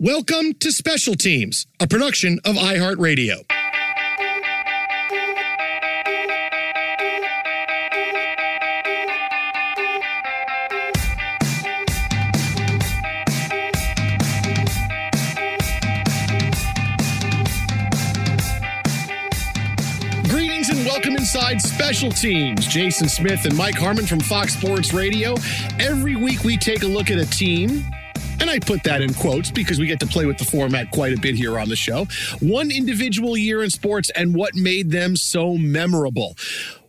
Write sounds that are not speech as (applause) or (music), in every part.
Welcome to Special Teams, a production of iHeartRadio. Greetings and welcome inside Special Teams. Jason Smith and Mike Harmon from Fox Sports Radio. Every week we take a look at a team and I put that in quotes because we get to play with the format quite a bit here on the show. One individual year in sports and what made them so memorable.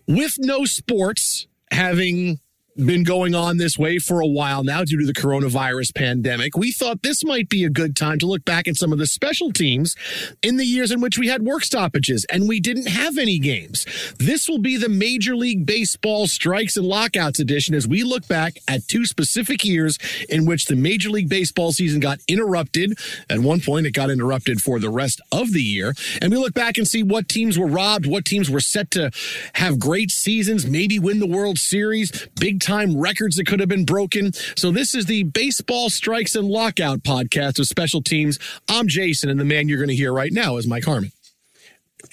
With no sports having been going on this way for a while now due to the coronavirus pandemic. We thought this might be a good time to look back at some of the special teams in the years in which we had work stoppages and we didn't have any games. This will be the Major League Baseball Strikes and Lockouts edition as we look back at two specific years in which the Major League Baseball season got interrupted. At one point, it got interrupted for the rest of the year. And we look back and see what teams were robbed, what teams were set to have great seasons, maybe win the World Series, big time records that could have been broken. So this is the Baseball Strikes and Lockout podcast of special teams. I'm Jason, and the man you're going to hear right now is Mike Harmon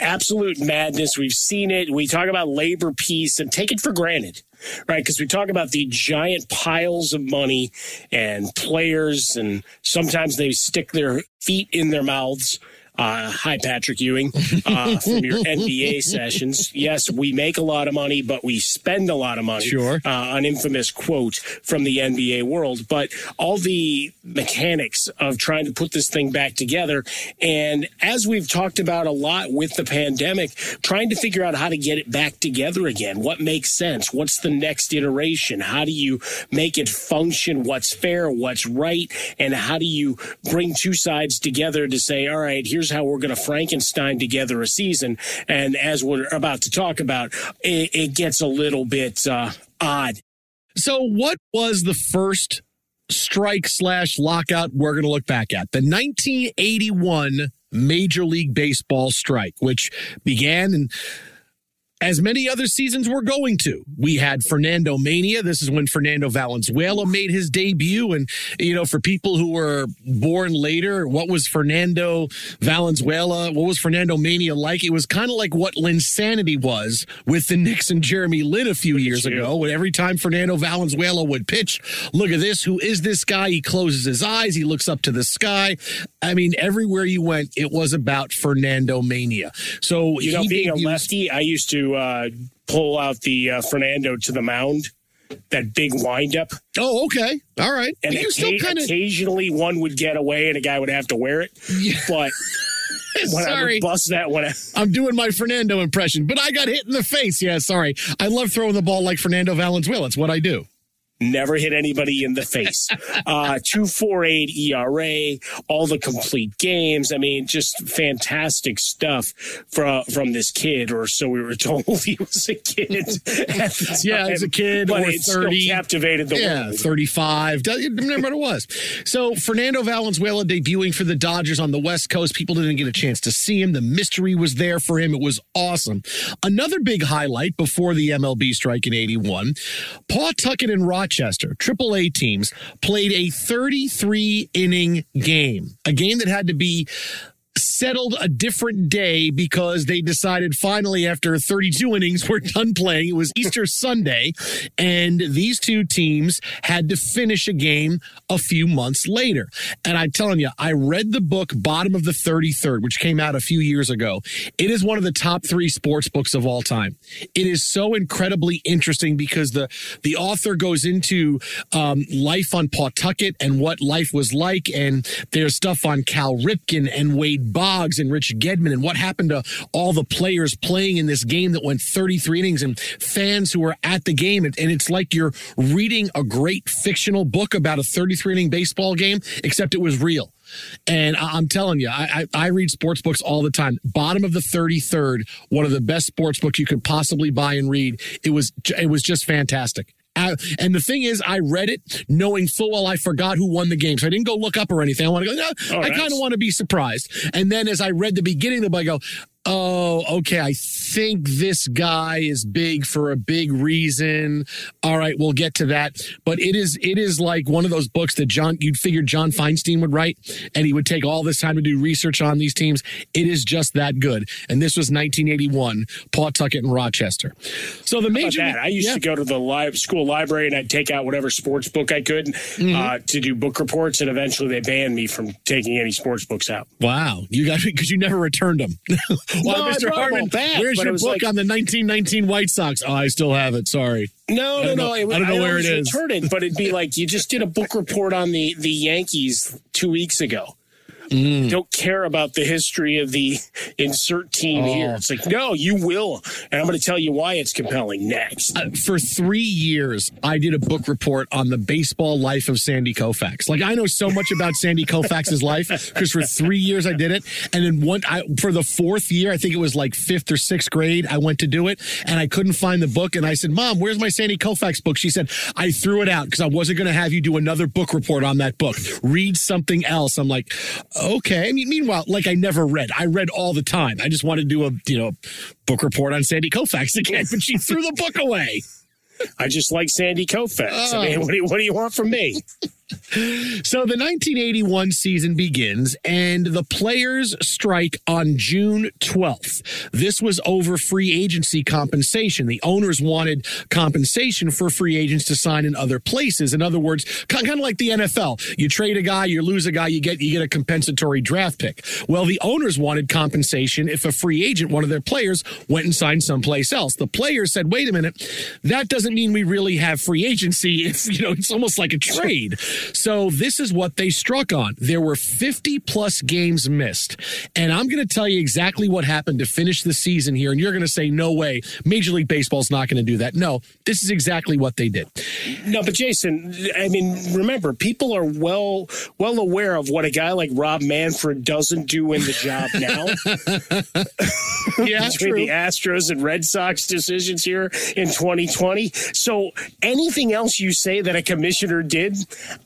absolute madness. We've seen it. We talk about labor peace and take it for granted, right? Because we talk about the giant piles of money and players, and sometimes they stick their feet in their mouths uh, hi, Patrick Ewing, uh, from your NBA (laughs) sessions. Yes, we make a lot of money, but we spend a lot of money. Sure. Uh, an infamous quote from the NBA world. But all the mechanics of trying to put this thing back together. And as we've talked about a lot with the pandemic, trying to figure out how to get it back together again. What makes sense? What's the next iteration? How do you make it function? What's fair? What's right? And how do you bring two sides together to say, all right, here's here's how we're going to Frankenstein together a season. And as we're about to talk about, it, it gets a little bit uh, odd. So, what was the first strike slash lockout we're going to look back at? The 1981 Major League Baseball strike, which began in as many other seasons were going to. We had Fernando Mania. This is when Fernando Valenzuela made his debut. And, you know, for people who were born later, what was Fernando Valenzuela? What was Fernando Mania like? It was kind of like what Linsanity was with the Knicks and Jeremy Lin a few years ago. When every time Fernando Valenzuela would pitch, look at this. Who is this guy? He closes his eyes. He looks up to the sky. I mean, everywhere you went, it was about Fernando Mania. So, you know, being a lefty, I used to uh, pull out the uh, Fernando to the mound. That big windup. Oh, okay. All right. And you still kind of occasionally one would get away and a guy would have to wear it. Yeah. But (laughs) when sorry. I bust that one out. I'm doing my Fernando impression, but I got hit in the face. Yeah, sorry. I love throwing the ball like Fernando Valenzuela. It's what I do. Never hit anybody in the face. Uh, 248 ERA, all the complete games. I mean, just fantastic stuff from, from this kid, or so we were told (laughs) he was a kid. (laughs) yeah, as a kid, but or it 30. still captivated the yeah, world. 35. Doesn't remember what it was. So Fernando Valenzuela debuting for the Dodgers on the West Coast. People didn't get a chance to see him. The mystery was there for him. It was awesome. Another big highlight before the MLB strike in 81, Pawtucket and Rochester, AAA teams, played a 33 inning game, a game that had to be settled a different day because they decided finally after 32 innings we're done playing. It was easter (laughs) sunday and these two teams had to finish a game a few months later. And i'm telling you i read the book bottom of the 33rd which came out a few years ago. It is one of the top three sports books of all time. It is so incredibly interesting because the the author goes into um, life on pawtucket and what life was like and there's stuff on cal ripken and wade Boggs and Rich Gedman and what happened to all the players playing in this game that went 33 innings and fans who were at the game. And it's like you're reading a great fictional book about a 33 inning baseball game, except it was real. And I'm telling you, I, I, I, read sports books all the time. Bottom of the 33rd, one of the best sports books you could possibly buy and read. It was it was just fantastic. I, and the thing is, I read it knowing full well I forgot who won the game. So I didn't go look up or anything. I want to go, no, oh, I kind of want to be surprised. And then as I read the beginning of the book, I go, oh, okay, I think this guy is big for a big reason. All right, we'll get to that. But it is it is like one of those books that John you'd figure John Feinstein would write, and he would take all this time to do research on these teams. It is just that good. And this was 1981, Pawtucket and Rochester. So the major I used yeah. to go to the li- school library and I'd take out whatever sports book I could mm-hmm. uh, to do book reports, and eventually they banned me from taking any sports books out. Wow, you got because you never returned them. (laughs) well, no, Mr. Harmon, back, where's your book like, on the 1919 White Sox? Oh, I still have it. Sorry. No, no, no. I don't know I where it is. It, but it'd be like you just did a book report on the the Yankees two weeks ago. Mm. Don't care about the history of the insert team oh. here. It's like, no, you will. And I'm going to tell you why it's compelling next. Uh, for three years, I did a book report on the baseball life of Sandy Koufax. Like, I know so much about Sandy Koufax's (laughs) life because for three years I did it. And then one, I, for the fourth year, I think it was like fifth or sixth grade, I went to do it and I couldn't find the book. And I said, Mom, where's my Sandy Koufax book? She said, I threw it out because I wasn't going to have you do another book report on that book. Read something else. I'm like, okay. I mean, meanwhile, like I never read. I read all the time. I just wanted to do a you know book report on Sandy Koufax again, but she threw the book away. I just like Sandy Koufax. Oh. I mean, oh. what do, you, what do you want from me? So the 1981 season begins and the players strike on June 12th. This was over free agency compensation. The owners wanted compensation for free agents to sign in other places. In other words, kind of like the NFL. You trade a guy, you lose a guy, you get you get a compensatory draft pick. Well, the owners wanted compensation if a free agent, one of their players, went and signed someplace else. The players said, "Wait a minute, that doesn't mean we really have free agency. It's you know, it's almost like a trade." So this is what they struck on. There were 50 plus games missed. And I'm going to tell you exactly what happened to finish the season here. And you're going to say, no way, Major League Baseball's not going to do that. No, this is exactly what they did. No, but Jason, I mean, remember, people are well well aware of what a guy like Rob Manfred doesn't do in the job (laughs) now. yeah, (laughs) Between true. the Astros and Red Sox decisions here in 2020. So anything else you say that a commissioner did,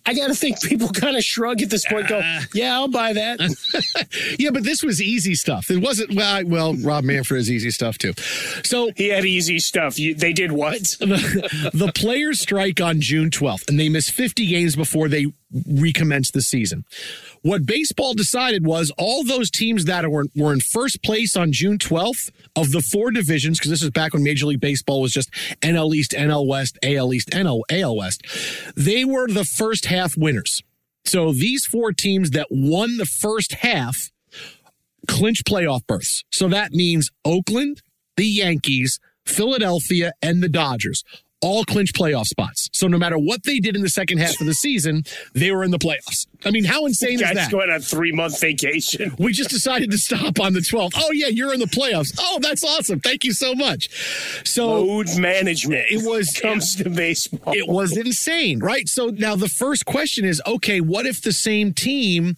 I got to think people kind of shrug at this point. Go, uh-huh. yeah, I'll buy that. (laughs) yeah, but this was easy stuff. It wasn't. Well, well, Rob Manfred has easy stuff too. So he had easy stuff. You, they did what? (laughs) the, the players strike on June 12th, and they miss 50 games before they recommence the season. What baseball decided was all those teams that were, were in first place on June 12th of the four divisions, because this is back when Major League Baseball was just NL East, NL West, AL East, NL, AL West, they were the first half winners. So these four teams that won the first half clinch playoff berths. So that means Oakland, the Yankees, Philadelphia, and the Dodgers all clinch playoff spots. So no matter what they did in the second half of the season, they were in the playoffs. I mean, how insane Guys is that? going on three month vacation. We just decided to stop on the 12th. Oh, yeah, you're in the playoffs. Oh, that's awesome. Thank you so much. So Load management. It was- comes to baseball. it was insane, right? So now the first question is okay, what if the same team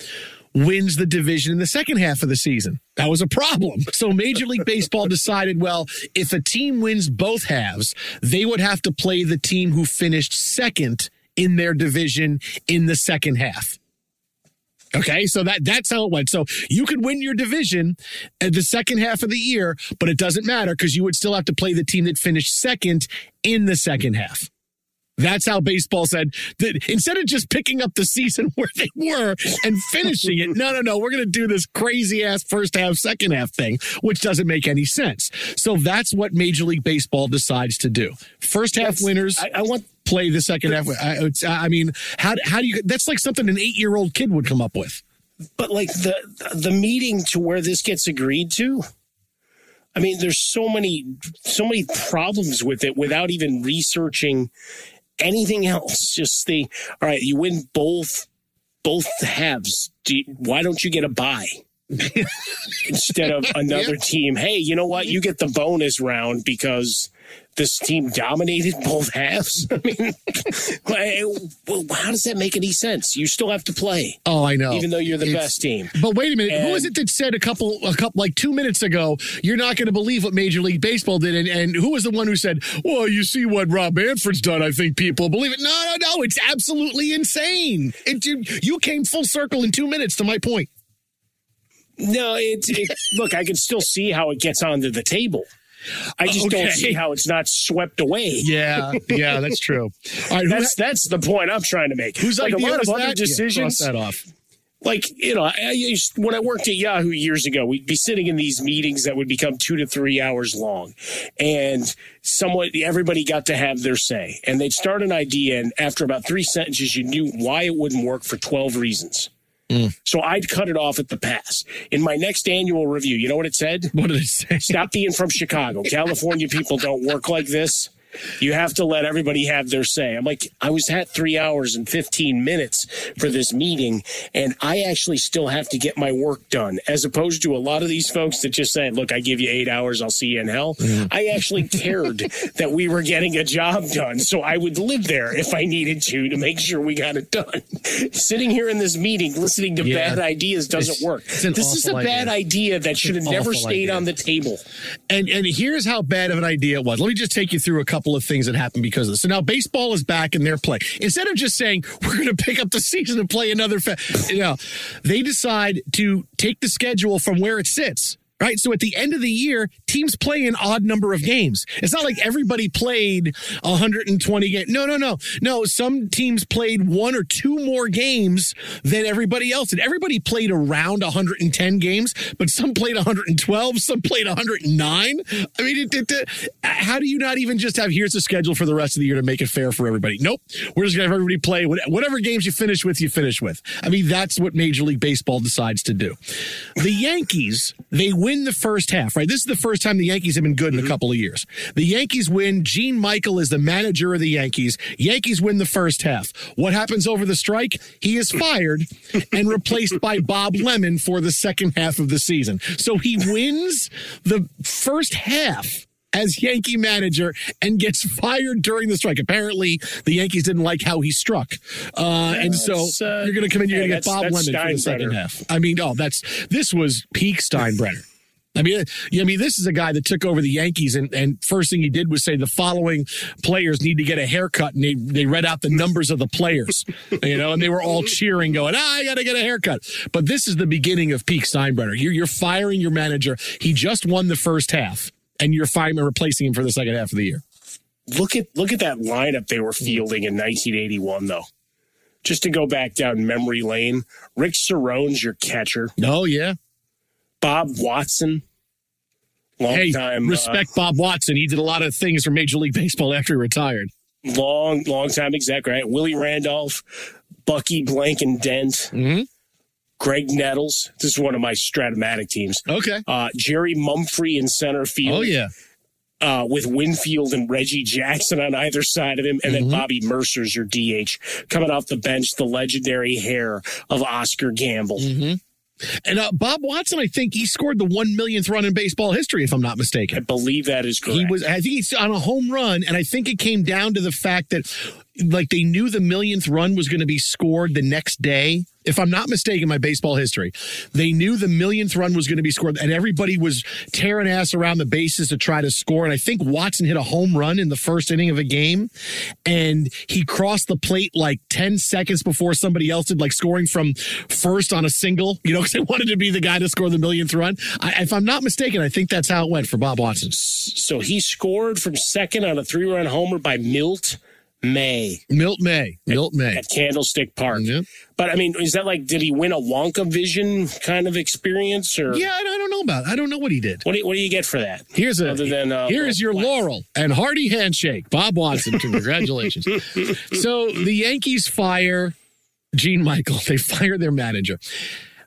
wins the division in the second half of the season? That was a problem. So Major League Baseball (laughs) decided, well, if a team wins both halves, they would have to play the team who finished second in their division in the second half. Okay, so that that's how it went. So you could win your division at the second half of the year, but it doesn't matter because you would still have to play the team that finished second in the second half. That's how baseball said that instead of just picking up the season (laughs) where they were and finishing it, no, no, no, we're going to do this crazy ass first half, second half thing, which doesn't make any sense. So that's what Major League Baseball decides to do. First half Yes, winners I, I want play the second half. I, it's- I mean, how, how do you, that's like something an eight year old kid would come up with. but like the the meeting to where this gets agreed to i mean there's so many so many problems with it without even researching anything else. Just the all right you win both both halves. Do you- why don't you get a buy (laughs) instead of another team. Hey you know what? You get the bonus round because this team dominated both halves (laughs) i mean how does that make any sense you still have to play Oh, I know. even though you're the It's- best team But wait a minute, who And- is it that said a couple, a couple, like two minutes ago, you're not going to believe what Major League Baseball did, and, and who was the one who said, "Well, you see what Rob Manfred's done? I think people believe it." No, no, no, it's absolutely insane. It, you, you came full circle in two minutes to my point. No, it's it, look. I can still see how it gets onto the table. I just Okay. don't see how it's not swept away. Yeah, yeah, that's true. (laughs) Right, who, That's that's the point I'm trying to make. Who's like a lot of other that? Yeah, decisions, cross that off. like you know, I, used, when I worked at Yahoo years ago, we'd be sitting in these meetings that would become two to three hours long, and somewhat everybody got to have their say, and they'd start an idea, and after about three sentences, you knew why it wouldn't work for twelve reasons. Mm. So I'd cut it off at the pass. In my next annual review, you know what it said? What did it say? Stop being from Chicago. (laughs) California people don't work like this. You have to let everybody have their say. I'm like, I was at three hours and 15 minutes for this meeting, and I actually still have to get my work done, as opposed to a lot of these folks that just say, Look, I give you eight hours, I'll see you in hell. Mm-hmm. I actually cared (laughs) that we were getting a job done, so I would live there if I needed to to make sure we got it done. (laughs) Sitting here in this meeting, listening to Yeah. bad ideas doesn't It's- work. it's This is a bad idea that should have never stayed idea. on the table. And and here's how bad of an idea it was. Let me just take you through a couple of things that happened because of this. So now baseball is back in their play. Instead of just saying we're going to pick up the season and play another, fa-, you know, they decide to take the schedule from where it sits. Right. So at the end of the year, teams play an odd number of games. It's not like everybody played 120 games. No, no, no. No, some teams played one or two more games than everybody else. And everybody played around 110 games, but some played 112, some played 109. I mean, it, it, it- how do you not even just have here's the schedule for the rest of the year to make it fair for everybody? Nope. We're just going to have everybody play whatever games you finish with, you finish with. I mean, that's what Major League Baseball decides to do. The Yankees, they win the first half, right? This is the first time the Yankees have been good in a couple of years. The Yankees win. Gene Michael is the manager of the Yankees. Yankees win the first half. What happens over the strike? He is fired and replaced by Bob Lemon for the second half of the season. So he wins the first half as Yankee manager and gets fired during the strike. Apparently, the Yankees didn't like how he struck. Uh, and so uh, you're going to come in, you're yeah, going to get Bob Lemon for the second half. I mean, oh, that's this was peak Steinbrenner. I mean, I mean, this is a guy that took over the Yankees, and, and first thing he did was say the following players need to get a haircut, and they they read out the numbers of the players, (laughs) you know, and they were all cheering, going, "Ah, I got to get a haircut." But this is the beginning of peak Steinbrenner. You're you're firing your manager. He just won the first half, and you're firing and replacing him for the second half of the year. Look at look at that lineup they were fielding in 1981, though. Just to go back down memory lane, Rick Cerone's your catcher. Oh yeah, Bob Watson, long hey, time uh, respect Bob Watson. He did a lot of things for Major League Baseball after he retired. long long time exec, right? Willie Randolph, Bucky Blank and Dent, Mhm. Graig Nettles. This is one of my Strat-O-Matic teams. Okay. Uh, Jerry Mumphrey in center field. Oh yeah. uh, with Winfield and Reggie Jackson on either side of him, and Mm-hmm. then Bobby Murcer's your DH coming off the bench, the legendary hair of Oscar Gamble. Mm-hmm. And uh, Bob Watson, I think he scored the one millionth run in baseball history, if I'm not mistaken. I believe that is correct. He was, I think he's on a home run, and I think it came down to the fact that, like, they knew the millionth run was going to be scored the next day. If I'm not mistaken, my baseball history, they knew the millionth run was going to be scored, and everybody was tearing ass around the bases to try to score. And I think Watson hit a home run in the first inning of a game, and he crossed the plate like 10 seconds before somebody else did, like scoring from first on a single, you know, because they (laughs) wanted to be the guy to score the millionth run. I, if I'm not mistaken, I think that's how it went for Bob Watson. so he scored from second on a three run homer by Milt May Milt May. Milt May. at Candlestick Park. But I mean, is that like, did he win a Wonka vision kind of experience or Yeah, I don't know about. It. I don't know what he did. what do you, what do you get for that? Here's a Other than, uh, here is your laurel and hearty handshake, Bob Watson. Congratulations. (laughs) so the Yankees fire Gene Michael. They fire their manager.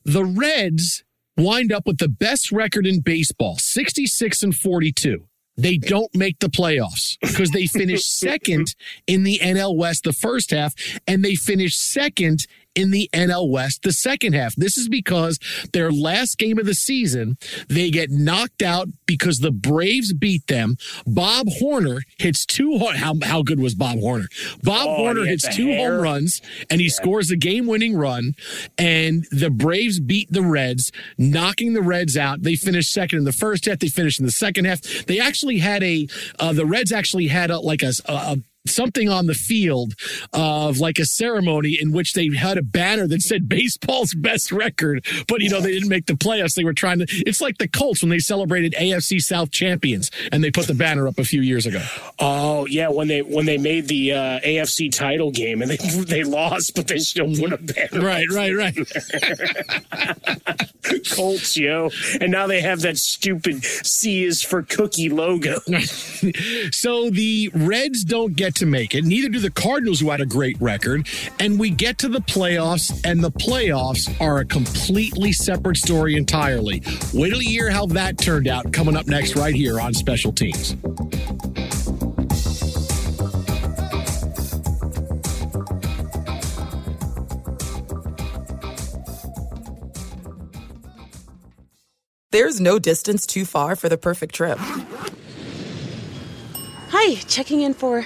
The Reds wind up with the best record in baseball, 66 and 42. They don't make the playoffs because they finished (laughs) second in the NL West the first half, and they finished second in the NL West the second half. This is because their last game of the season, they get knocked out because the Braves beat them. Bob Horner hits two. ho- How, how good was Bob Horner? Bob Oh, Horner hits two hair. home runs and he scores a game winning run. And the Braves beat the Reds, knocking the Reds out. They finished second in the first half. They finished in the second half. They actually had a, uh, the Reds actually had a, like a, a, something on the field of like a ceremony in which they had a banner that said baseball's best record, but you know, they didn't make the playoffs. They were trying to, it's like the Colts when they celebrated AFC South champions and they put the banner up a few years ago. Oh yeah, when they when they made the uh, AFC title game and they (laughs) they lost, but they still put a banner. Right, right, right. (laughs) Colts, yo, and now they have that stupid C is for cookie logo. (laughs) so the Reds don't get to make it. Neither do the Cardinals, who had a great record. And we get to the playoffs, and the playoffs are a completely separate story entirely. Wait till you hear how that turned out coming up next, right here on Special Teams. There's no distance too far for the perfect trip. Hi, checking in for.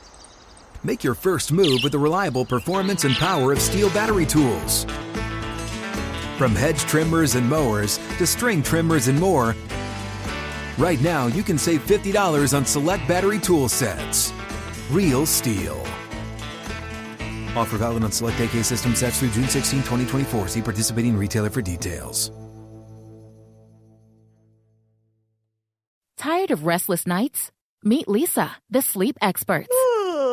Make your first move with the reliable performance and power of STIHL battery tools. From hedge trimmers and mowers to string trimmers and more, right now you can save $50 on select battery tool sets. Real STIHL. Offer valid on select AK system sets through June 16, 2024. See participating retailer for details. Tired of restless nights? Meet Leesa, the sleep experts.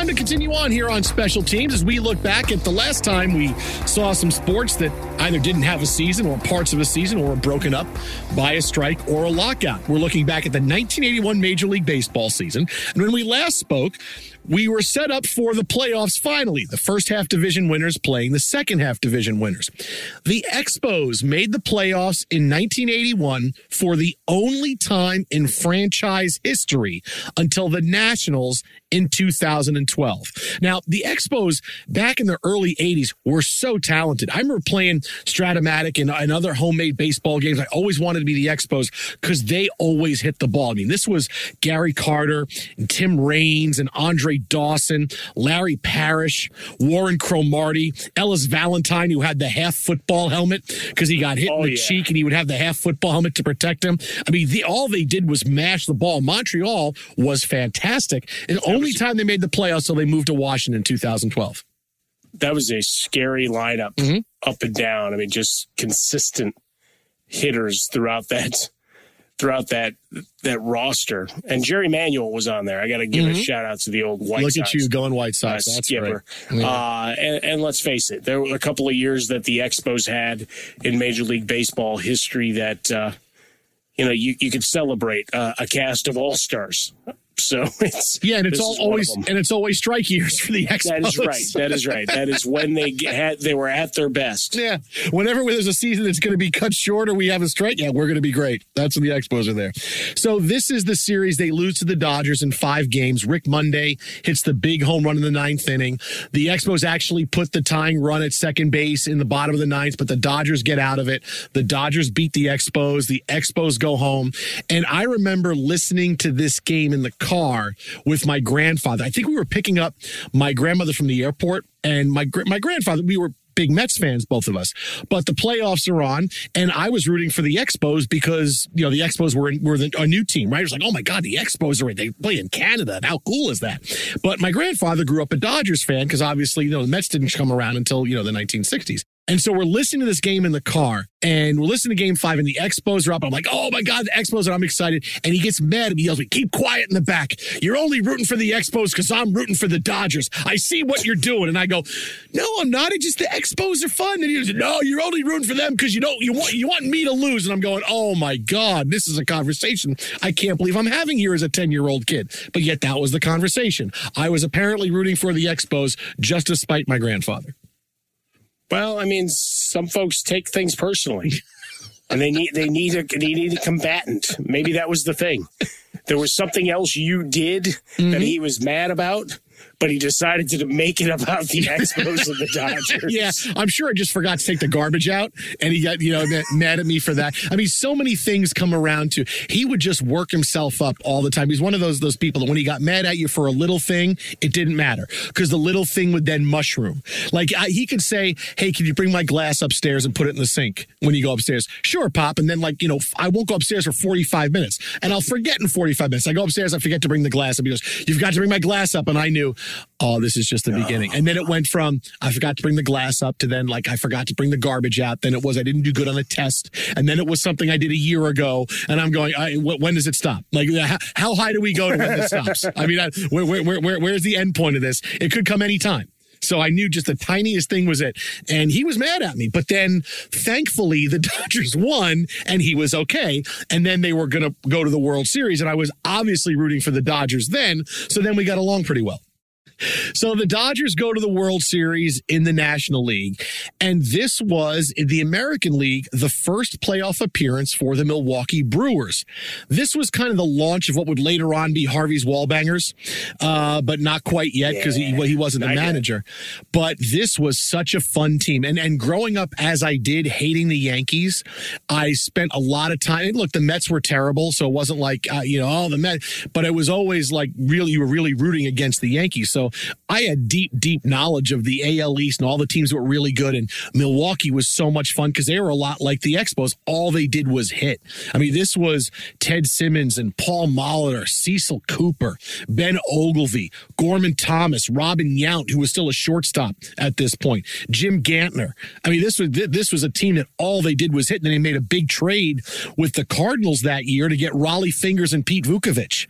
Time to continue on here on special teams as we look back at the last time we saw some sports that either didn't have a season or parts of a season or were broken up by a strike or a lockout. We're looking back at the 1981 Major League Baseball season. And when we last spoke, we were set up for the playoffs finally. The first half division winners playing the second half division winners. The Expos made the playoffs in 1981 for the only time in franchise history until the Nationals in 2012. Now, the Expos back in the early 80s were so talented. I remember playing Strat-O-Matic and, and other homemade baseball games. I always wanted to be the Expos because they always hit the ball. I mean, this was Gary Carter and Tim Raines and Andre Dawson, Larry Parrish, Warren Cromartie, Ellis Valentine, who had the half football helmet because he got hit oh, in the yeah. cheek and he would have the half football helmet to protect him. I mean, the, all they did was mash the ball. Montreal was fantastic. And only time they made the playoffs so they moved to Washington in 2012. That was a scary lineup mm-hmm. up and down. I mean, just consistent hitters throughout that throughout that that roster. And Jerry Manuel was on there. I got to give mm-hmm. a shout out to the old White Look Sox. at you going White Sox. Uh, skipper. Yeah. Uh, and, and, let's face it, there were a couple of years that the Expos had in Major League Baseball history that, uh, you know, you, you could celebrate uh, a cast of all stars. So (laughs) it's yeah, and it's all always and it's always strike years for the Expos. That is right. That is right. That is when they had they were at their best. Yeah. Whenever there's a season that's going to be cut short or we have a strike, yeah, we're going to be great. That's when the Expos are there. So this is the series they lose to the Dodgers in five games. Rick Monday hits the big home run in the ninth inning. The Expos actually put the tying run at second base in the bottom of the ninth, but the Dodgers get out of it. The Dodgers beat the Expos. The Expos go home, and I remember listening to this game in the car with my grandfather. I think we were picking up my grandmother from the airport and my my grandfather. We were big Mets fans, both of us. But the playoffs are on, and I was rooting for the Expos because you know the Expos were were the, a new team, right? It was like, oh my god, the Expos are they play in Canada? How cool is that? But my grandfather grew up a Dodgers fan because obviously you know the Mets didn't come around until you know the 1960s. And so we're listening to this game in the car and we're listening to game five and the Expos are up. I'm like, oh my God, the Expos. And I'm excited. And he gets mad and. He yells me, keep quiet in the back. You're only rooting for the Expos because I'm rooting for the Dodgers. I see what you're doing. And I go, no, I'm not. It's just the Expos are fun. And he goes, no, you're only rooting for them because you don't, you want, you want me to lose. And I'm going, oh my God, this is a conversation I can't believe I'm having here as a 10 year old kid. But yet that was the conversation. I was apparently rooting for the Expos just to spite my grandfather. Well, I mean, some folks take things personally, and they need they need a they need a combatant. Maybe that was the thing. There was something else you did mm-hmm. that he was mad about but he decided to make it about the Expos and the (laughs) Dodgers. Yeah, I'm sure I just forgot to take the garbage out, and he got you know mad at me for that. I mean, so many things come around to. He would just work himself up all the time. He's one of those those people that when he got mad at you for a little thing, it didn't matter because the little thing would then mushroom. Like I, he could say, "Hey, can you bring my glass upstairs and put it in the sink when you go upstairs?" Sure, pop. And then like you know, I won't go upstairs for 45 minutes, and I'll forget in 45 minutes. I go upstairs, I forget to bring the glass up. He goes, "You've got to bring my glass up," and I knew oh, this is just the beginning. And then it went from I forgot to bring the glass up to then like I forgot to bring the garbage out. Then it was I didn't do good on a test. And then it was something I did a year ago. And I'm going, I, when does it stop? Like uh, how, how high do we go to when this stops? I mean, I, where, where, where, where's the end point of this? It could come anytime. So I knew just the tiniest thing was it. And he was mad at me. But then thankfully the (laughs) Dodgers won and he was okay. And then they were going to go to the World Series. And I was obviously rooting for the Dodgers then. So then we got along pretty well. So the Dodgers go to the World Series in the National League. And this was in the American League, the first playoff appearance for the Milwaukee Brewers. This was kind of the launch of what would later on be Harvey's Wallbangers, uh, but not quite yet because yeah, he, he wasn't the manager. But this was such a fun team. And, and growing up as I did, hating the Yankees, I spent a lot of time. Look, the Mets were terrible. So it wasn't like, uh, you know, oh, the Mets, but it was always like really, you were really rooting against the Yankees. So I had deep, deep knowledge of the AL East and all the teams that were really good. And Milwaukee was so much fun because they were a lot like the Expos. All they did was hit. I mean, this was Ted Simmons and Paul Molitor, Cecil Cooper, Ben Oglivie, Gorman Thomas, Robin Yount, who was still a shortstop at this point, Jim Gantner. I mean, this was this was a team that all they did was hit. And they made a big trade with the Cardinals that year to get Rollie Fingers and Pete Vukovich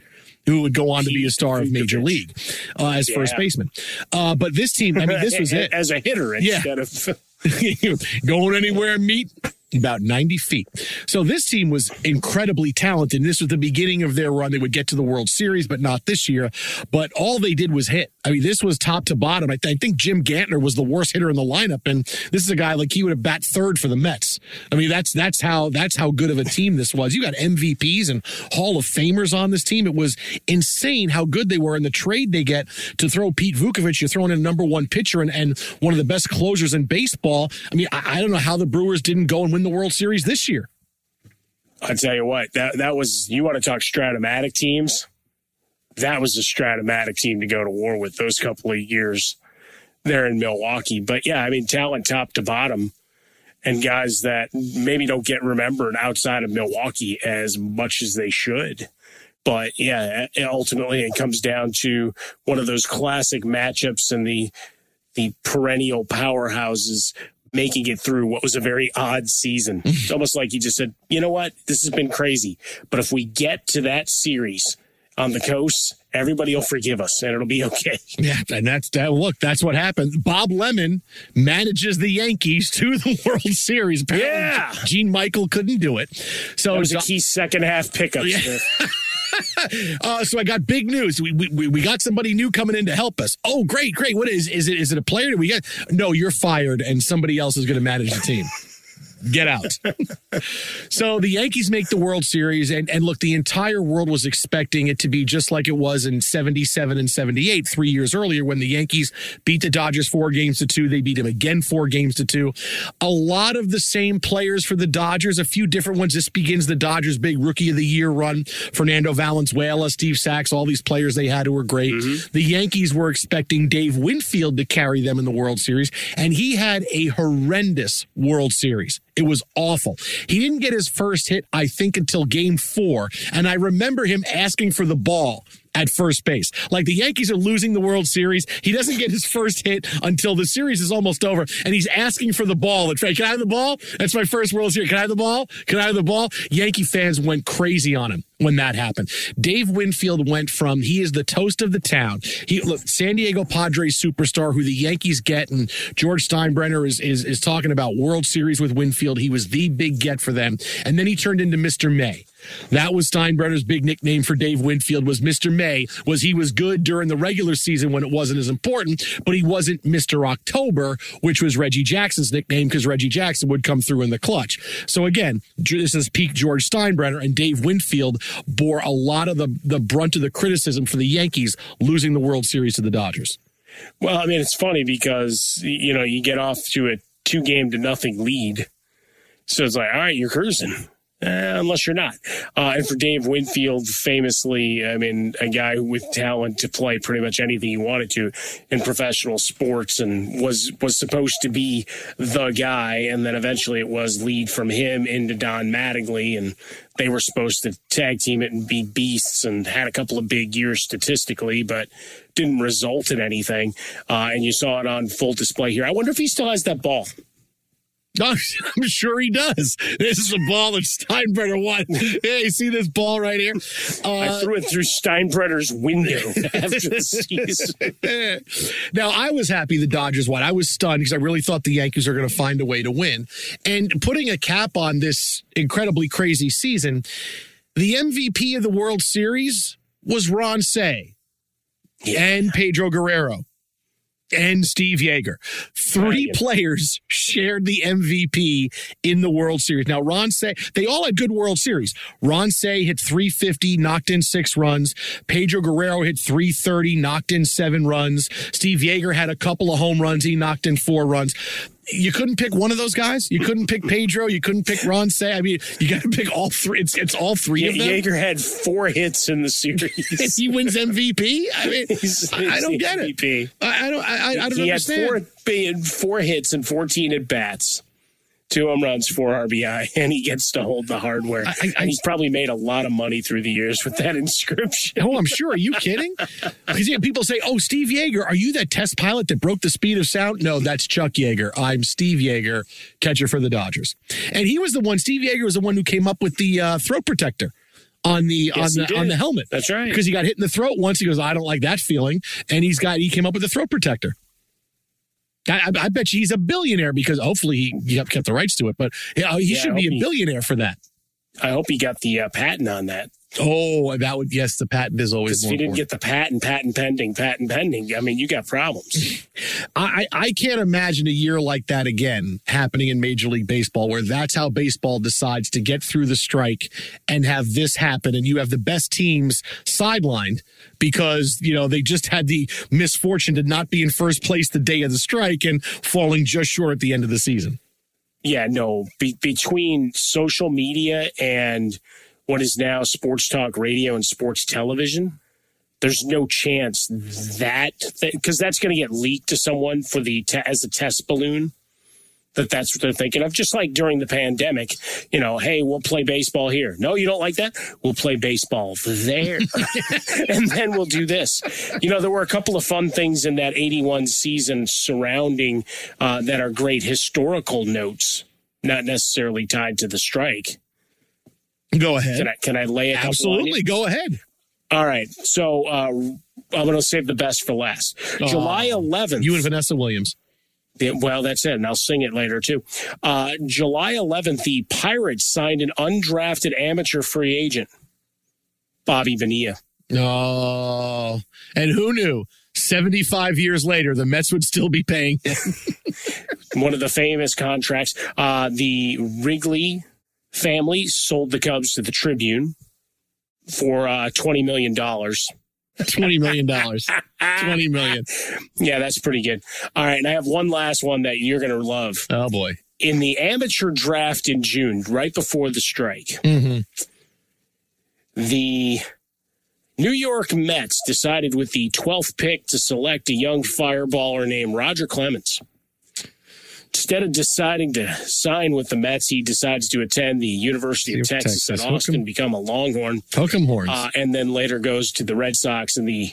who would go on to be a star of Major League uh, as yeah. first baseman. Uh, but this team, I mean, this (laughs) was it as a hitter instead yeah. of (laughs) (laughs) Going anywhere, meet? About 90 feet. So this team was incredibly talented. This was the beginning of their run. They would get to the World Series, but not this year. But all they did was hit. I mean, this was top to bottom. I, th- I think Jim Gantner was the worst hitter in the lineup, and this is a guy like he would have bat third for the Mets. I mean, that's that's how that's how good of a team this was. You got MVPs and Hall of Famers on this team. It was insane how good they were. And the trade they get to throw Pete Vukovich, you're throwing in a number one pitcher and, and one of the best closers in baseball. I mean, I, I don't know how the Brewers didn't go and win win the World Series this year. I tell you what, that that was you want to talk Strat-O-Matic teams. That was a Strat-O-Matic team to go to war with those couple of years there in Milwaukee. But yeah, I mean talent top to bottom and guys that maybe don't get remembered outside of Milwaukee as much as they should. But yeah, ultimately it comes down to one of those classic matchups and the the perennial powerhouses making it through what was a very odd season. (laughs) it's almost like he just said, you know what? This has been crazy. But if we get to that series on the coast, everybody will forgive us and it'll be (laughs) okay. Yeah, and that's that. Look, that's what happened. Bob Lemon manages the Yankees to the (laughs) World Series. Apparently, yeah, Gene Michael couldn't do it. So it was a key second half pickup. Yeah. (laughs) uh, so I got big news. We, we we got somebody new coming in to help us. Oh, great, great. What is is it? Is it a player? Do we get? No, you're fired, and somebody else is going to manage the team. Get out. (laughs) so the Yankees make the World Series, and, and look, the entire world was expecting it to be just like it was in 77 and 78, three years earlier, when the Yankees beat the Dodgers four games to two. They beat them again four games to two. A lot of the same players for the Dodgers, a few different ones. This begins the Dodgers' big rookie of the year run. Fernando Valenzuela, Steve Sax, all these players they had who were great. Mm-hmm. The Yankees were expecting Dave Winfield to carry them in the World Series, and he had a horrendous World Series. It was awful. He didn't get his first hit, I think, until game four. And I remember him asking for the ball at first base. Like the Yankees are losing the World Series. He doesn't get his first hit until the series is almost over. And he's asking for the ball. Can I have the ball? That's my first World Series. Can I have the ball? Can I have the ball? Yankee fans went crazy on him when that happened. Dave Winfield went from he is the toast of the town. He look San Diego Padres superstar who the Yankees get, and George Steinbrenner is is is talking about World Series with Winfield. He was the big get for them, and then he turned into Mr. May. That was Steinbrenner's big nickname for Dave Winfield was Mr. May. Was he was good during the regular season when it wasn't as important, but he wasn't Mr. October, which was Reggie Jackson's nickname because Reggie Jackson would come through in the clutch. So again, this is peak George Steinbrenner and Dave Winfield bore a lot of the the brunt of the criticism for the Yankees losing the World Series to the Dodgers. Well, I mean, it's funny because you know you get off to a two game to nothing lead, so it's like, all right, you're cruising. Uh, unless you're not. Uh, and for Dave Winfield, famously, I mean, a guy with talent to play pretty much anything he wanted to in professional sports and was, was supposed to be the guy. And then eventually it was lead from him into Don Mattingly. And they were supposed to tag team it and be beasts and had a couple of big years statistically, but didn't result in anything. Uh, and you saw it on full display here. I wonder if he still has that ball. (laughs) I'm sure he does. This is a ball that Steinbrenner won. Hey, see this ball right here? Uh, I threw it through Steinbrenner's window (laughs) after the season. now, I was happy the Dodgers won. I was stunned because I really thought the Yankees are going to find a way to win. And putting a cap on this incredibly crazy season, the MVP of the World Series was Ron Cey yeah. and Pedro Guerrero and Steve Yeager. Three players shared the MVP in the World Series. Now, Ron Cey, they all had good World Series. Ron Cey hit 350, knocked in six runs. Pedro Guerrero hit 330, knocked in seven runs. Steve Yeager had a couple of home runs. He knocked in four runs you couldn't pick one of those guys. You couldn't pick Pedro. You couldn't pick Ron Cey. I mean, you got to pick all three. It's it's all three of them. Yeager had four hits in the series. (laughs) he wins MVP. I mean, (laughs) he's, I, I don't get MVP. it. I, I don't. I, I don't he understand. He had four four hits and fourteen at bats two home runs, four RBI, (laughs) and he gets to hold the hardware. I, I, he's probably made a lot of money through the years with that (laughs) inscription. Oh, I'm sure. Are you kidding? Because yeah, people say, "Oh, Steve Yeager, are you that test pilot that broke the speed of sound?" No, that's Chuck Yeager. I'm Steve Yeager, catcher for the Dodgers, and he was the one. Steve Yeager was the one who came up with the uh, throat protector on the yes, on the on the helmet. That's right. Because he got hit in the throat once. He goes, I don't like that feeling, and he's got he came up with a throat protector. I, I, bet you he's a billionaire because hopefully he kept the rights to it, but he, he yeah, should be a billionaire for that. I hope he got the uh, patent on that. Oh, that would yes, the patent is always. If you didn't get the patent, patent pending, patent pending, I mean, you got problems. (laughs) I I can't imagine a year like that again happening in Major League Baseball, where that's how baseball decides to get through the strike and have this happen, and you have the best teams sidelined because you know they just had the misfortune to not be in first place the day of the strike and falling just short at the end of the season. Yeah, no, be- between social media and what is now sports talk radio and sports television, there's no chance that because that's going to get leaked to someone for the te- as a test balloon. That that's what they're thinking of. Just like during the pandemic, you know, hey, we'll play baseball here. No, you don't like that? We'll play baseball there, (laughs) (laughs) and then we'll do this. You know, there were a couple of fun things in that '81 season surrounding uh, that are great historical notes, not necessarily tied to the strike. Go ahead. Can I, can I lay a Absolutely. Go ahead. All right. So uh, I'm going to save the best for last. Oh, July 11th. You and Vanessa Williams. Yeah, well, that's it. And I'll sing it later, too. Uh, July 11th, the Pirates signed an undrafted amateur free agent, Bobby Bonilla. Oh, and who knew? 75 years later, the Mets would still be paying (laughs) One of the famous contracts. Uh, the Wrigley family sold the Cubs to the Tribune for uh, $20 million. $20 million. 20 million. Yeah, that's pretty good. All right. And I have one last one that you're going to love. Oh, boy. In the amateur draft in June, right before the strike, mm-hmm. the New York Mets decided with the 12th pick to select a young fireballer named Roger Clemens instead of deciding to sign with the Mets, he decides to attend the University of Texas, Texas, at Austin, become a Longhorn. Hook 'em horns. Uh, and then later goes to the Red Sox in the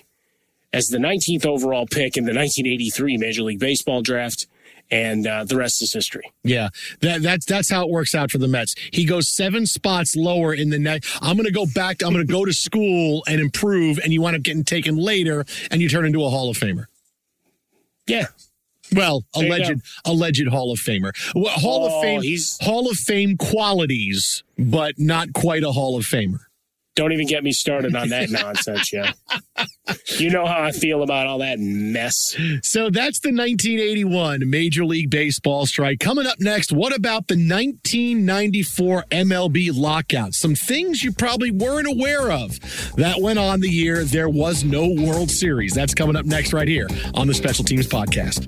as the 19th overall pick in the 1983 Major League Baseball draft. And uh, the rest is history. Yeah, that, that's that's how it works out for the Mets. He goes seven spots lower in the net. I'm going to go back. I'm going to go to school and improve, and you wind up getting taken later, and you turn into a Hall of Famer. Yeah, well, alleged alleged Hall of Famer. Well, Hall oh, of Fame he's... Hall of Fame qualities, but not quite a Hall of Famer. Don't even get me started on that (laughs) nonsense, yeah. You know how I feel about all that mess. So that's the 1981 Major League Baseball strike. Coming up next, what about the 1994 MLB lockout? Some things you probably weren't aware of that went on the year there was no World Series. That's coming up next, right here on the Special Teams Podcast.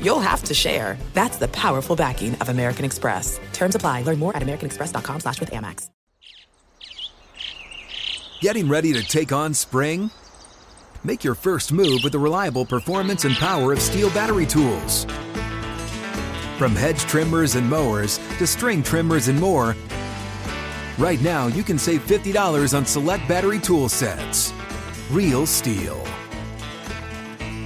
you'll have to share. That's the powerful backing of American Express. Terms apply. Learn more at americanexpress.com slash with Amex. Getting ready to take on spring? Make your first move with the reliable performance and power of STIHL battery tools. From hedge trimmers and mowers to string trimmers and more, right now you can save $50 on select battery tool sets. Real STIHL.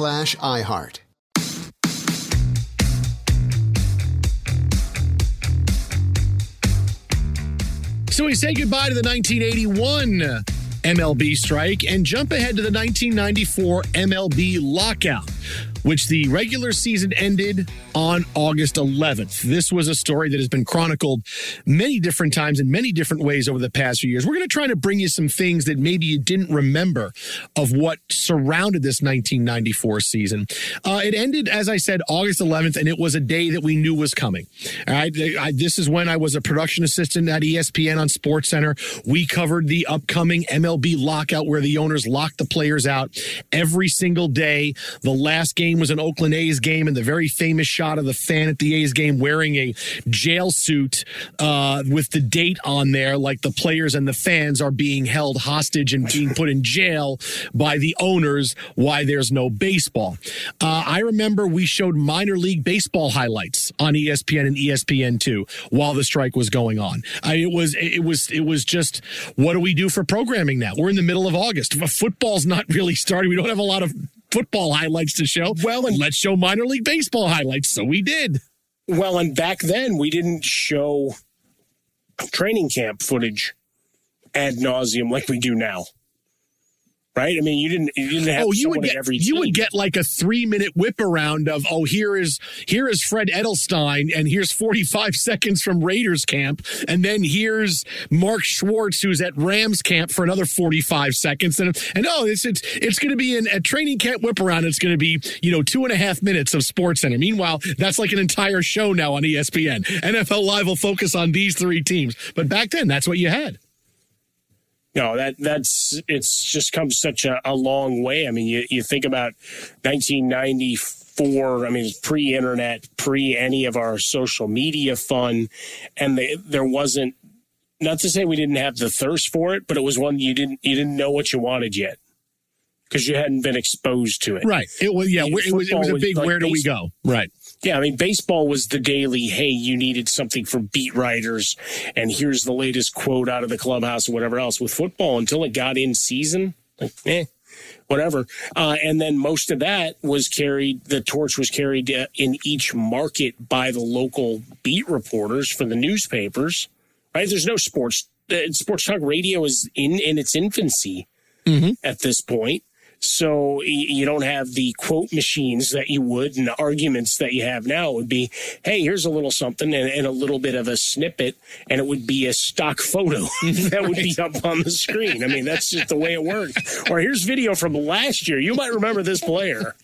iHeart. So we say goodbye to the 1981 MLB strike and jump ahead to the 1994 MLB lockout which the regular season ended on August 11th. This was a story that has been chronicled many different times in many different ways over the past few years. We're going to try to bring you some things that maybe you didn't remember of what surrounded this 1994 season. Uh, it ended, as I said, August 11th, and it was a day that we knew was coming. All right. I, this is when I was a production assistant at ESPN on SportsCenter. We covered the upcoming MLB lockout where the owners locked the players out every single day. The last game was an Oakland A's game, and the very famous shot of the fan at the A's game wearing a jail suit uh, with the date on there, like the players and the fans are being held hostage and being put in jail by the owners. Why there's no baseball. Uh, I remember we showed minor league baseball highlights on ESPN and ESPN2 while the strike was going on. I, it was it was it was just what do we do for programming now? We're in the middle of August. Football's not really starting. We don't have a lot of football highlights to show. Well, and let's show minor league baseball highlights. So we did. Well, and back then we didn't show training camp footage ad nauseum like we do now right? I mean, you didn't you didn't have oh, you would get, every you would get like a three minute whip around of oh here is here is Fred Edelstein and here's 45 (laughs) seconds from Raiders camp and then here's Mark Schwarz who's at Rams camp for another 45 seconds and and oh it's it's it's going to be in a training camp whip around it's going to be you know two and a half minutes of Sports Center. Meanwhile, that's like an entire show now on ESPN. NFL Live will focus on these three teams, but back then that's what you had no, that that's it's just come such a, a long way. I mean, you, you think about 1994. I mean, pre-internet, pre any of our social media fun, and they, there wasn't. Not to say we didn't have the thirst for it, but it was one you didn't you didn't know what you wanted yet because you hadn't been exposed to it. Right. It was yeah. It was, it was a big like where do we go? Right. Yeah, I mean, baseball was the daily, hey, you needed something for beat writers, and here's the latest quote out of the clubhouse or whatever else. With football, until it got in season, like, eh, whatever. Uh, and then most of that was carried, the torch was carried uh, in each market by the local beat reporters for the newspapers, right? There's no sports, uh, sports talk radio is in, in its infancy mm-hmm. at this point. So you don't have the quote machines that you would and the arguments that you have now. It would be, hey, here's a little something and, and, a little bit of a snippet, and it would be a stock photo (laughs) that would be up on the screen. I mean, that's just the way it worked. Or here's video from last year. You might remember this player.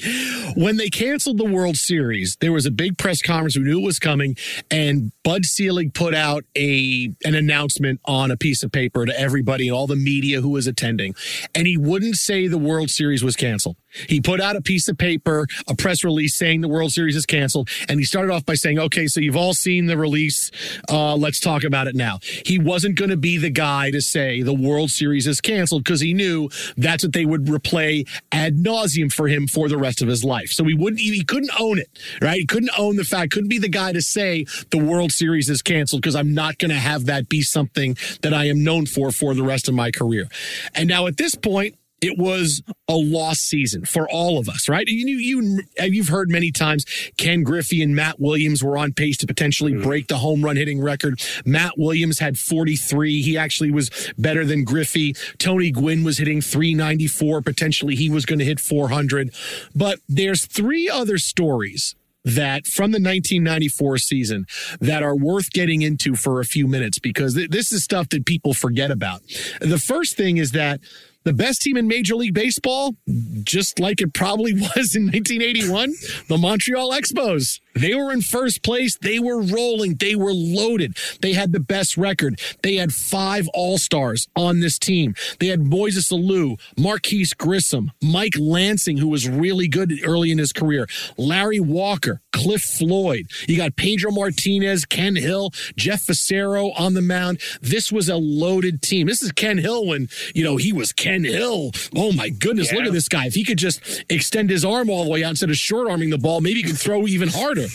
When they canceled the World Series, there was a big press conference. We knew it was coming, and Bud Selig put out a an announcement on a piece of paper to everybody and all the media who was attending, and he wouldn't say the World Series Series was canceled. He put out a piece of paper, a press release saying the World Series is canceled. And he started off by saying, okay, so you've all seen the release. Uh, let's talk about it now. He wasn't going to be the guy to say the World Series is canceled because he knew that's what they would replay ad nauseum for him for the rest of his life. So he wouldn't, he couldn't own it, right? He couldn't own the fact, couldn't be the guy to say the World Series is canceled because I'm not going to have that be something that I am known for for the rest of my career. And now at this point, it was a lost season for all of us, right? You, you, you've heard many times Ken Griffey and Matt Williams were on pace to potentially mm-hmm. break the home run hitting record. Matt Williams had 43. He actually was better than Griffey. Tony Gwynn was hitting 394. Potentially he was going to hit 400. But there's three other stories that from the 1994 season that are worth getting into for a few minutes because th- this is stuff that people forget about. The first thing is that the best team in Major League Baseball, just like it probably (laughs) was in 1981, the Montreal Expos. They were in first place. They were rolling. They were loaded. They had the best record. They had five All Stars on this team. They had Moises Alou, Marquis Grissom, Mike Lansing, who was really good early in his career, Larry Walker, Cliff Floyd. You got Pedro Martinez, Ken Hill, Jeff Fassero on the mound. This was a loaded team. This is Ken Hill when, you know, he was Ken Hill. Oh my goodness, yeah. look at this guy. If he could just extend his arm all the way out instead of short arming the ball, maybe he could throw even harder.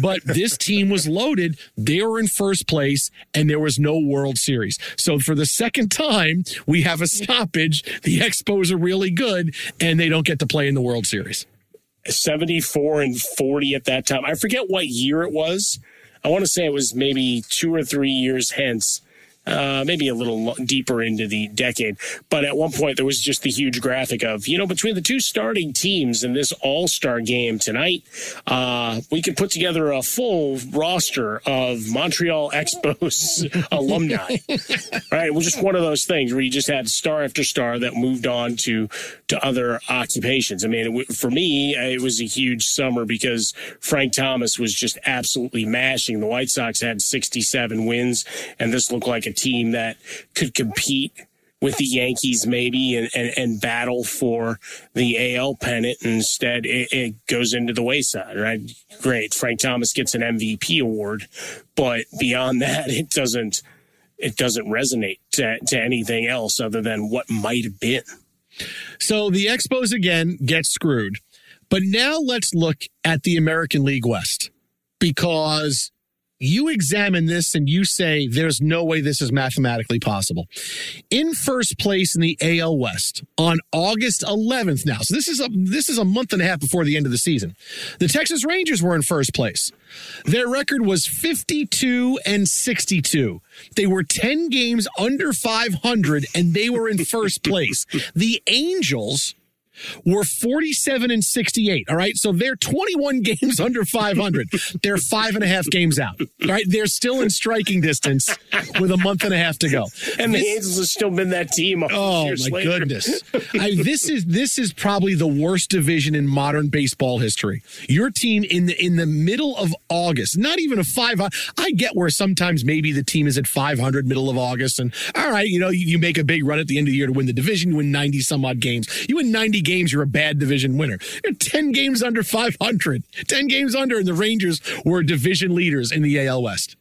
But this team was loaded. They were in first place and there was no World Series. So for the second time, we have a stoppage. The Expos are really good and they don't get to play in the World Series. 74 and 40 at that time. I forget what year it was. I want to say it was maybe two or three years hence uh, maybe a little deeper into the decade. But at one point, there was just the huge graphic of, you know, between the two starting teams in this all star game tonight, uh, we could put together a full roster of Montreal (laughs) Expos (laughs) alumni. (laughs) right? It was just one of those things where you just had star after star that moved on to, to other occupations. I mean, it, for me, it was a huge summer because Frank Thomas was just absolutely mashing. The White Sox had 67 wins, and this looked like a team that could compete with the Yankees maybe and, and, and, battle for the AL pennant. Instead, it, it, goes into the wayside, right? Great. Frank Thomas gets an MVP award, but beyond (laughs) that, it doesn't, it doesn't resonate to, to anything else other than what might have been. So the Expos again get screwed. But now let's look at the American League West because you examine this and you say there's no way this is mathematically possible. In first place in the AL West on August 11th now. So this is a this is a month and a half before the end of the season. The Texas Rangers were in first place. Their record was 52 and 62. They were 10 games under 500 and they were in first place. The Angels were 47 and 68. All right. So they're 21 (laughs) games under 500. they're five and a half games out. All right. They're still in striking distance with a month and a half to go. And this, the Angels have still been that team. Oh my later. goodness. (laughs) I, this is, this is probably the worst division in modern baseball history. Your team in the, in the middle of August, not even a five. I get where sometimes maybe the team is at 500 middle of August and all right, you know, you, you make a big run at the end of the year to win the division, you win 90 some odd games. You win 90 games, you're a bad division winner. You're 10 games under 500, 10 games under, and the Rangers were division leaders in the AL West.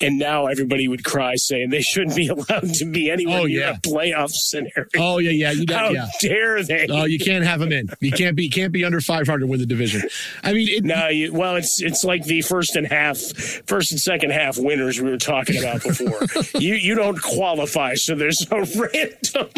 And now everybody would cry saying they shouldn't be (laughs) allowed to be anywhere oh, yeah. a playoff scenario. Oh yeah, yeah. You got, How yeah. dare they? Oh, you can't have them in. You can't be can't be under 500 with the division. I mean, it, no. You, well, it's it's like the first and half, first and second half winners we were talking about before. (laughs) you you don't qualify, so there's a (laughs) random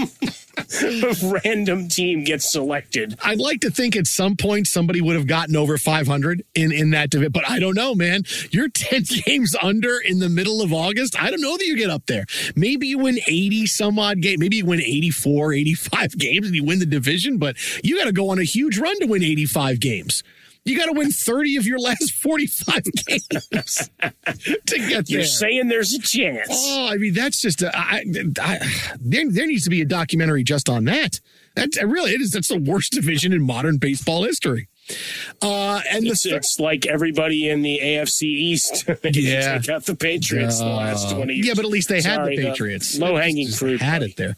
a random team gets selected. I'd like to think at some point somebody would have gotten over 500 in in that division, but I don't know, man. You're 10 games under in the middle of August. I don't know that you get up there. Maybe you win 80 some odd game. Maybe you win 84, 85 (laughs) games and you win the division, but you got to go on a huge run to win 85 games. You got to win 30 of your last (laughs) 45 (laughs) games to get You're saying there's a chance. Oh, I mean, that's just a, I, I, there, there needs to be a documentary just on that. That really it is. That's the worst division in modern baseball history. Uh, and it's, the, it's like everybody in the AFC East. (laughs) yeah, take out the Patriots uh, the last twenty. Years. Yeah, but at least they Sorry, had the Patriots. Low hanging fruit. Had it there.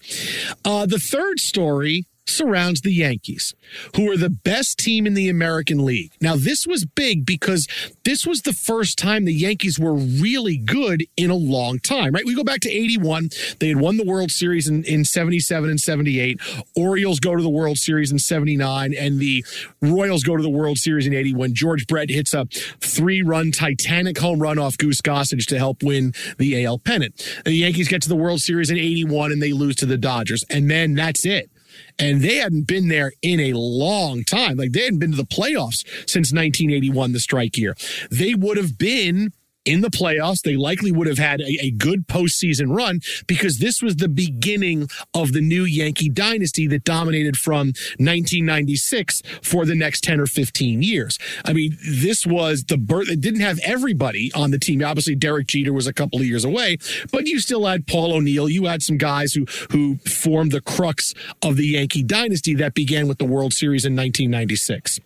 Uh, the third story surrounds the Yankees, who are the best team in the American League. Now, this was big because this was the first time the Yankees were really good in a long time, right? We go back to 81. They had won the World Series in, in 77 and 78. Orioles go to the World Series in 79, and the Royals go to the World Series in 81. when George Brett hits a three run Titanic home run off Goose Gossage to help win the AL pennant. The Yankees get to the World Series in 81 and they lose to the Dodgers. And then that's it and they hadn't been there in a long time. Like they hadn't been to the playoffs since 1981, the strike year. They would have been in the playoffs. They likely would have had a, a, good postseason run because this was the beginning of the new Yankee dynasty that dominated from 1996 for the next 10 or 15 years. I mean, this was the birth. It didn't have everybody on the team. Obviously, Derek Jeter was a couple of years away, but you still had Paul O'Neill. You had some guys who, who formed the crux of the Yankee dynasty that began with the World Series in 1996.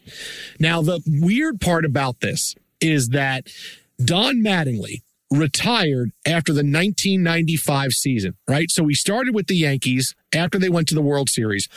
Now, the weird part about this is that Don Mattingly retired after the 1995 season, right? So he started with the Yankees after they went to the World Series.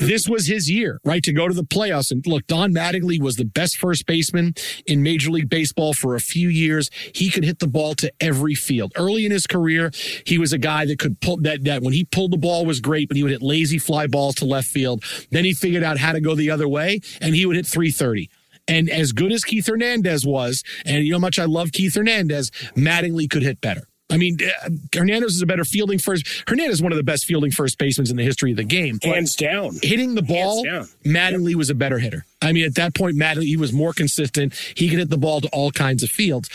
This was his year, right, to go to the playoffs. And look, Don Mattingly was the best first baseman in Major League Baseball for a few years. He could hit the ball to every field. Early in his career, he was a guy that could pull that, that when he pulled the ball was great, but he would hit lazy fly balls to left field. Then he figured out how to go the other way and he would hit 330. And as good as Keith Hernandez was, and you know how much I love Keith Hernandez, Mattingly could hit better. I mean, uh, Hernandez is a better fielding first. Hernandez is one of the best fielding first basemen in the history of the game. Hands down. Hitting the ball, Mattingly yep. was a better hitter. I mean, at that point, Mattingly he was more consistent. He could hit the ball to all kinds of fields.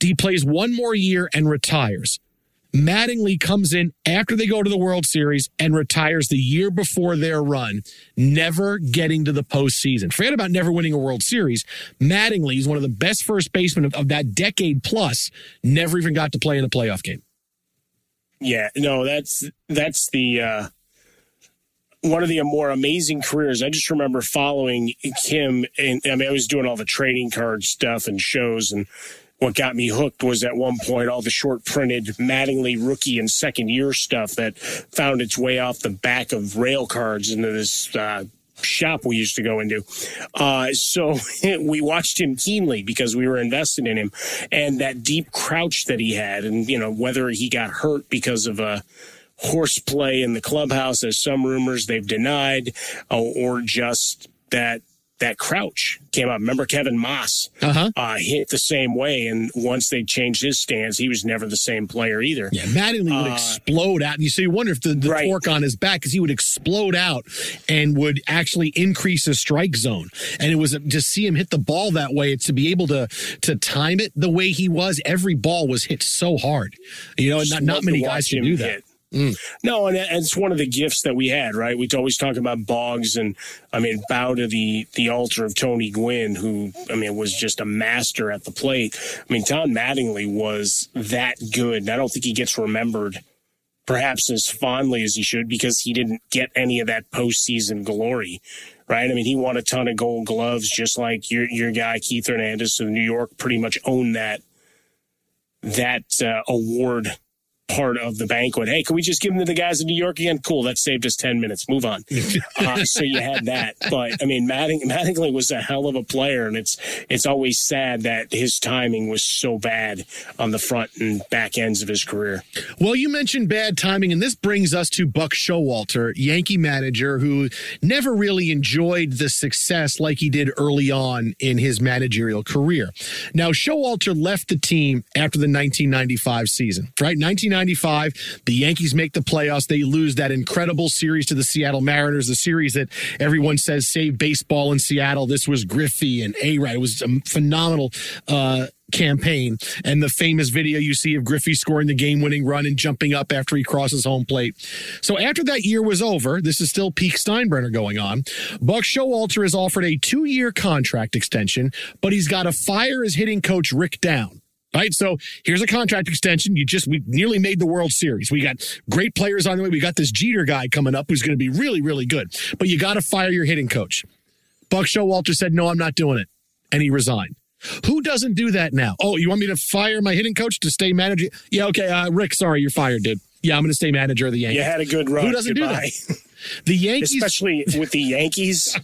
He plays one more year and retires. Mattingly comes in after they go to the World Series and retires the year before their run, never getting to the postseason. Forget about never winning a World Series. Mattingly is one of the best first basemen of, of that decade plus, never even got to play in a playoff game. Yeah, no, that's that's the uh one of the more amazing careers. I just remember following Kim, and I mean, I was doing all the trading card stuff and shows, and what got me hooked was at one point all the short printed Mattingly rookie and second year stuff that found its way off the back of rail cards into this uh, shop we used to go into. Uh, so (laughs) we watched him keenly because we were invested in him and that deep crouch that he had. And, you know, whether he got hurt because of a horseplay in the clubhouse, as some rumors they've denied, uh, or just that that crouch came up. Remember Kevin Maas uh-huh. uh, hit the same way, and once they changed his stance, he was never the same player either. Yeah, Mattingly uh, would explode out. and You so you wonder if the, the right. torque on his back, because he would explode out and would actually increase his strike zone. And it was to see him hit the ball that way. It's to be able to to time it the way he was. Every ball was hit so hard. You know, not not many guys can do that. Hit. Mm. No, and it's one of the gifts that we had, right? We always talk about Boggs, and I mean, bow to the the altar of Tony Gwynn, who I mean was just a master at the plate. I mean, Don Mattingly was that good. And I don't think he gets remembered perhaps as fondly as he should because he didn't get any of that postseason glory, right? I mean, he won a ton of Gold Gloves, just like your your guy Keith Hernandez. So New York pretty much owned that that uh, award part of the banquet. Hey, can we just give them to the guys in New York again? Cool. That saved us 10 minutes. Move on. (laughs) uh, so you had that. But I mean, Matting, Mattingly was a hell of a player. And it's, it's always sad that his timing was so bad on the front and back ends of his career. Well, you mentioned bad timing, and this brings us to Buck Showalter, Yankee manager who never really enjoyed the success like he did early on in his managerial career. Now, Showalter left the team after the 1995 season, right? 1995 1995, the Yankees make the playoffs. They lose that incredible series to the Seattle Mariners, the series that everyone says saved baseball in Seattle. This was Griffey and A. It was a phenomenal uh, campaign and the famous video you see of Griffey scoring the game winning run and jumping up after he crosses home plate. So after that year was over, this is still peak Steinbrenner going on. Buck Showalter is offered a two year contract extension, but he's got to fire his hitting coach Rick Down. Right. So here's a contract extension. You just, we nearly made the World Series. We got great players on the way. We got this Jeter guy coming up who's going to be really, really good. But you got to fire your hitting coach. Buck Showalter said, no, I'm not doing it. And he resigned. Who doesn't do that now? Oh, you want me to fire my hitting coach to stay manager? Yeah, okay. Uh, Rick, sorry, you're fired, dude. Yeah, I'm going to stay manager of the Yankees. You had a good run. Who doesn't Goodbye. do that? (laughs) The Yankees, especially with the Yankees.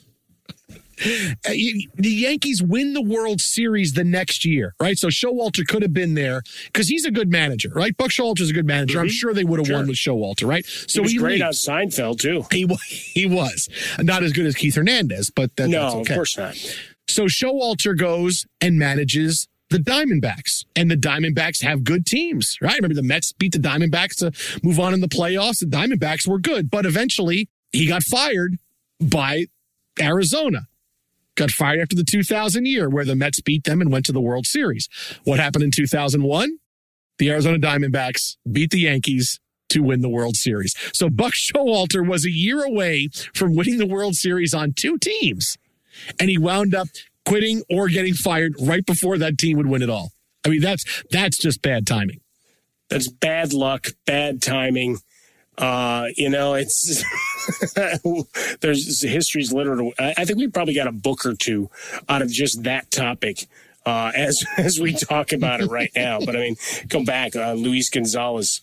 Uh, the Yankees win the World Series the next year, right? So Showalter could have been there because he's a good manager, right? Buck Showalter's a good manager. Mm-hmm. I'm sure they would have sure. won with Showalter, right? So he was he great leaves. on Seinfeld too. He (laughs) he was not as good as Keith Hernandez, but that, no, okay. of course not. So Showalter goes and manages the Diamondbacks. And the Diamondbacks have good teams, right? Remember the Mets beat the Diamondbacks to move on in the playoffs. The Diamondbacks were good, but eventually he got fired by Arizona. Got fired after the 2000 year where the Mets beat them and went to the World Series. What happened in 2001? The Arizona Diamondbacks beat the Yankees to win the World Series. So Buck Showalter was a year away from winning the World Series on two teams. And he wound up quitting or getting fired right before that team would win it all. I mean, that's that's just bad timing. That's bad luck, bad timing. Uh, you know, it's (laughs) there's history's littered. I think we probably got a book or two out of just that topic. Uh, as (laughs) as we talk about it right now, but I mean, come back, uh, Luis Gonzalez,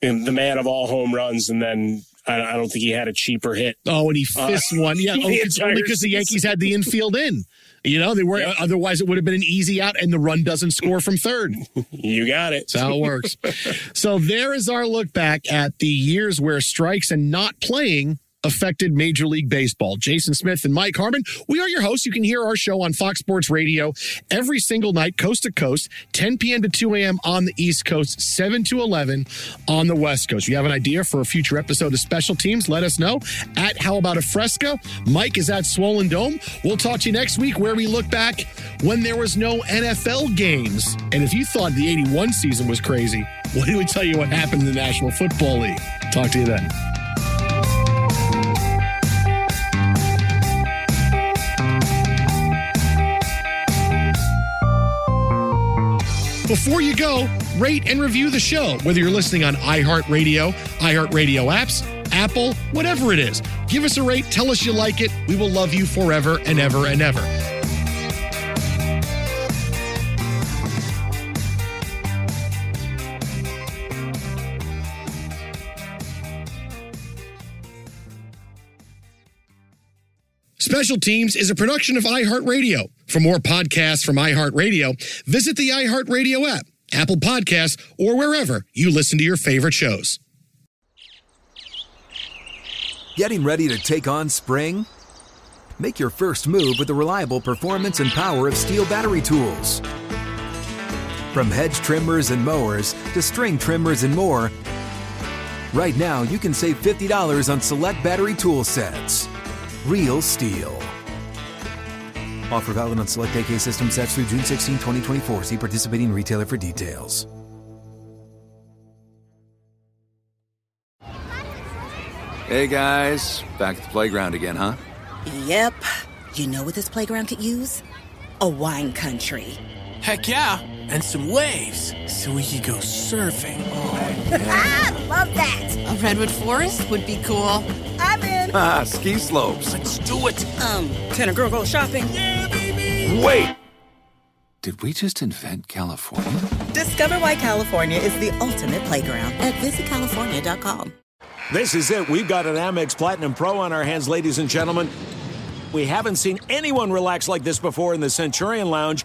the man of all home runs, and then I, don't think he had a cheaper hit. Oh, and he fist uh, one. (laughs) Yeah, oh, only because the Yankees had the infield in. You know, they were yeah. otherwise it would have been an easy out, and the run doesn't score from third. you got it. That's how it works. (laughs) so there is our look back at the years where strikes and not playing affected Major League Baseball. Jason Smith and Mike Harmon, we are your hosts. You can hear our show on Fox Sports Radio every single night, coast to coast, 10 p.m. to 2 a.m. on the East Coast, 7 to 11 on the West Coast. If you have an idea for a future episode of Special Teams, let us know at How About a Fresca. Mike is at Swollen Dome. We'll talk to you next week where we look back when there was no NFL games. And if you thought the 81 season was crazy, (laughs) what do we tell you what happened in the National Football League? Talk to you then. Before you go, rate and review the show, whether you're listening on iHeartRadio, iHeartRadio apps, Apple, whatever it is. Give us a rate, tell us you like it. We will love you forever and ever and ever. Special Teams is a production of iHeartRadio. For more podcasts from iHeartRadio, visit the iHeartRadio app, Apple Podcasts, or wherever you listen to your favorite shows. Getting ready to take on spring? Make your first move with the reliable performance and power of STIHL battery tools. From hedge trimmers and mowers to string trimmers and more, right now you can save $50 on select battery tool sets. Real STIHL. Offer valid on select AK system sets through June 16, 2024. See participating retailer for details. Hey guys, back at the playground again, huh? Yep. You know what this playground could use? A wine country. Heck yeah, and some waves so we could go surfing. Oh, yeah. Love that. A redwood forest would be cool. I'm in. Ah, ski slopes. Let's do it. Um, can a girl go shopping? Yeah, baby. Wait. Did we just invent California? Discover why California is the ultimate playground at visitcalifornia.com. This is it. We've got an Amex Platinum Pro on our hands, ladies and gentlemen. We haven't seen anyone relax like this before in the Centurion Lounge.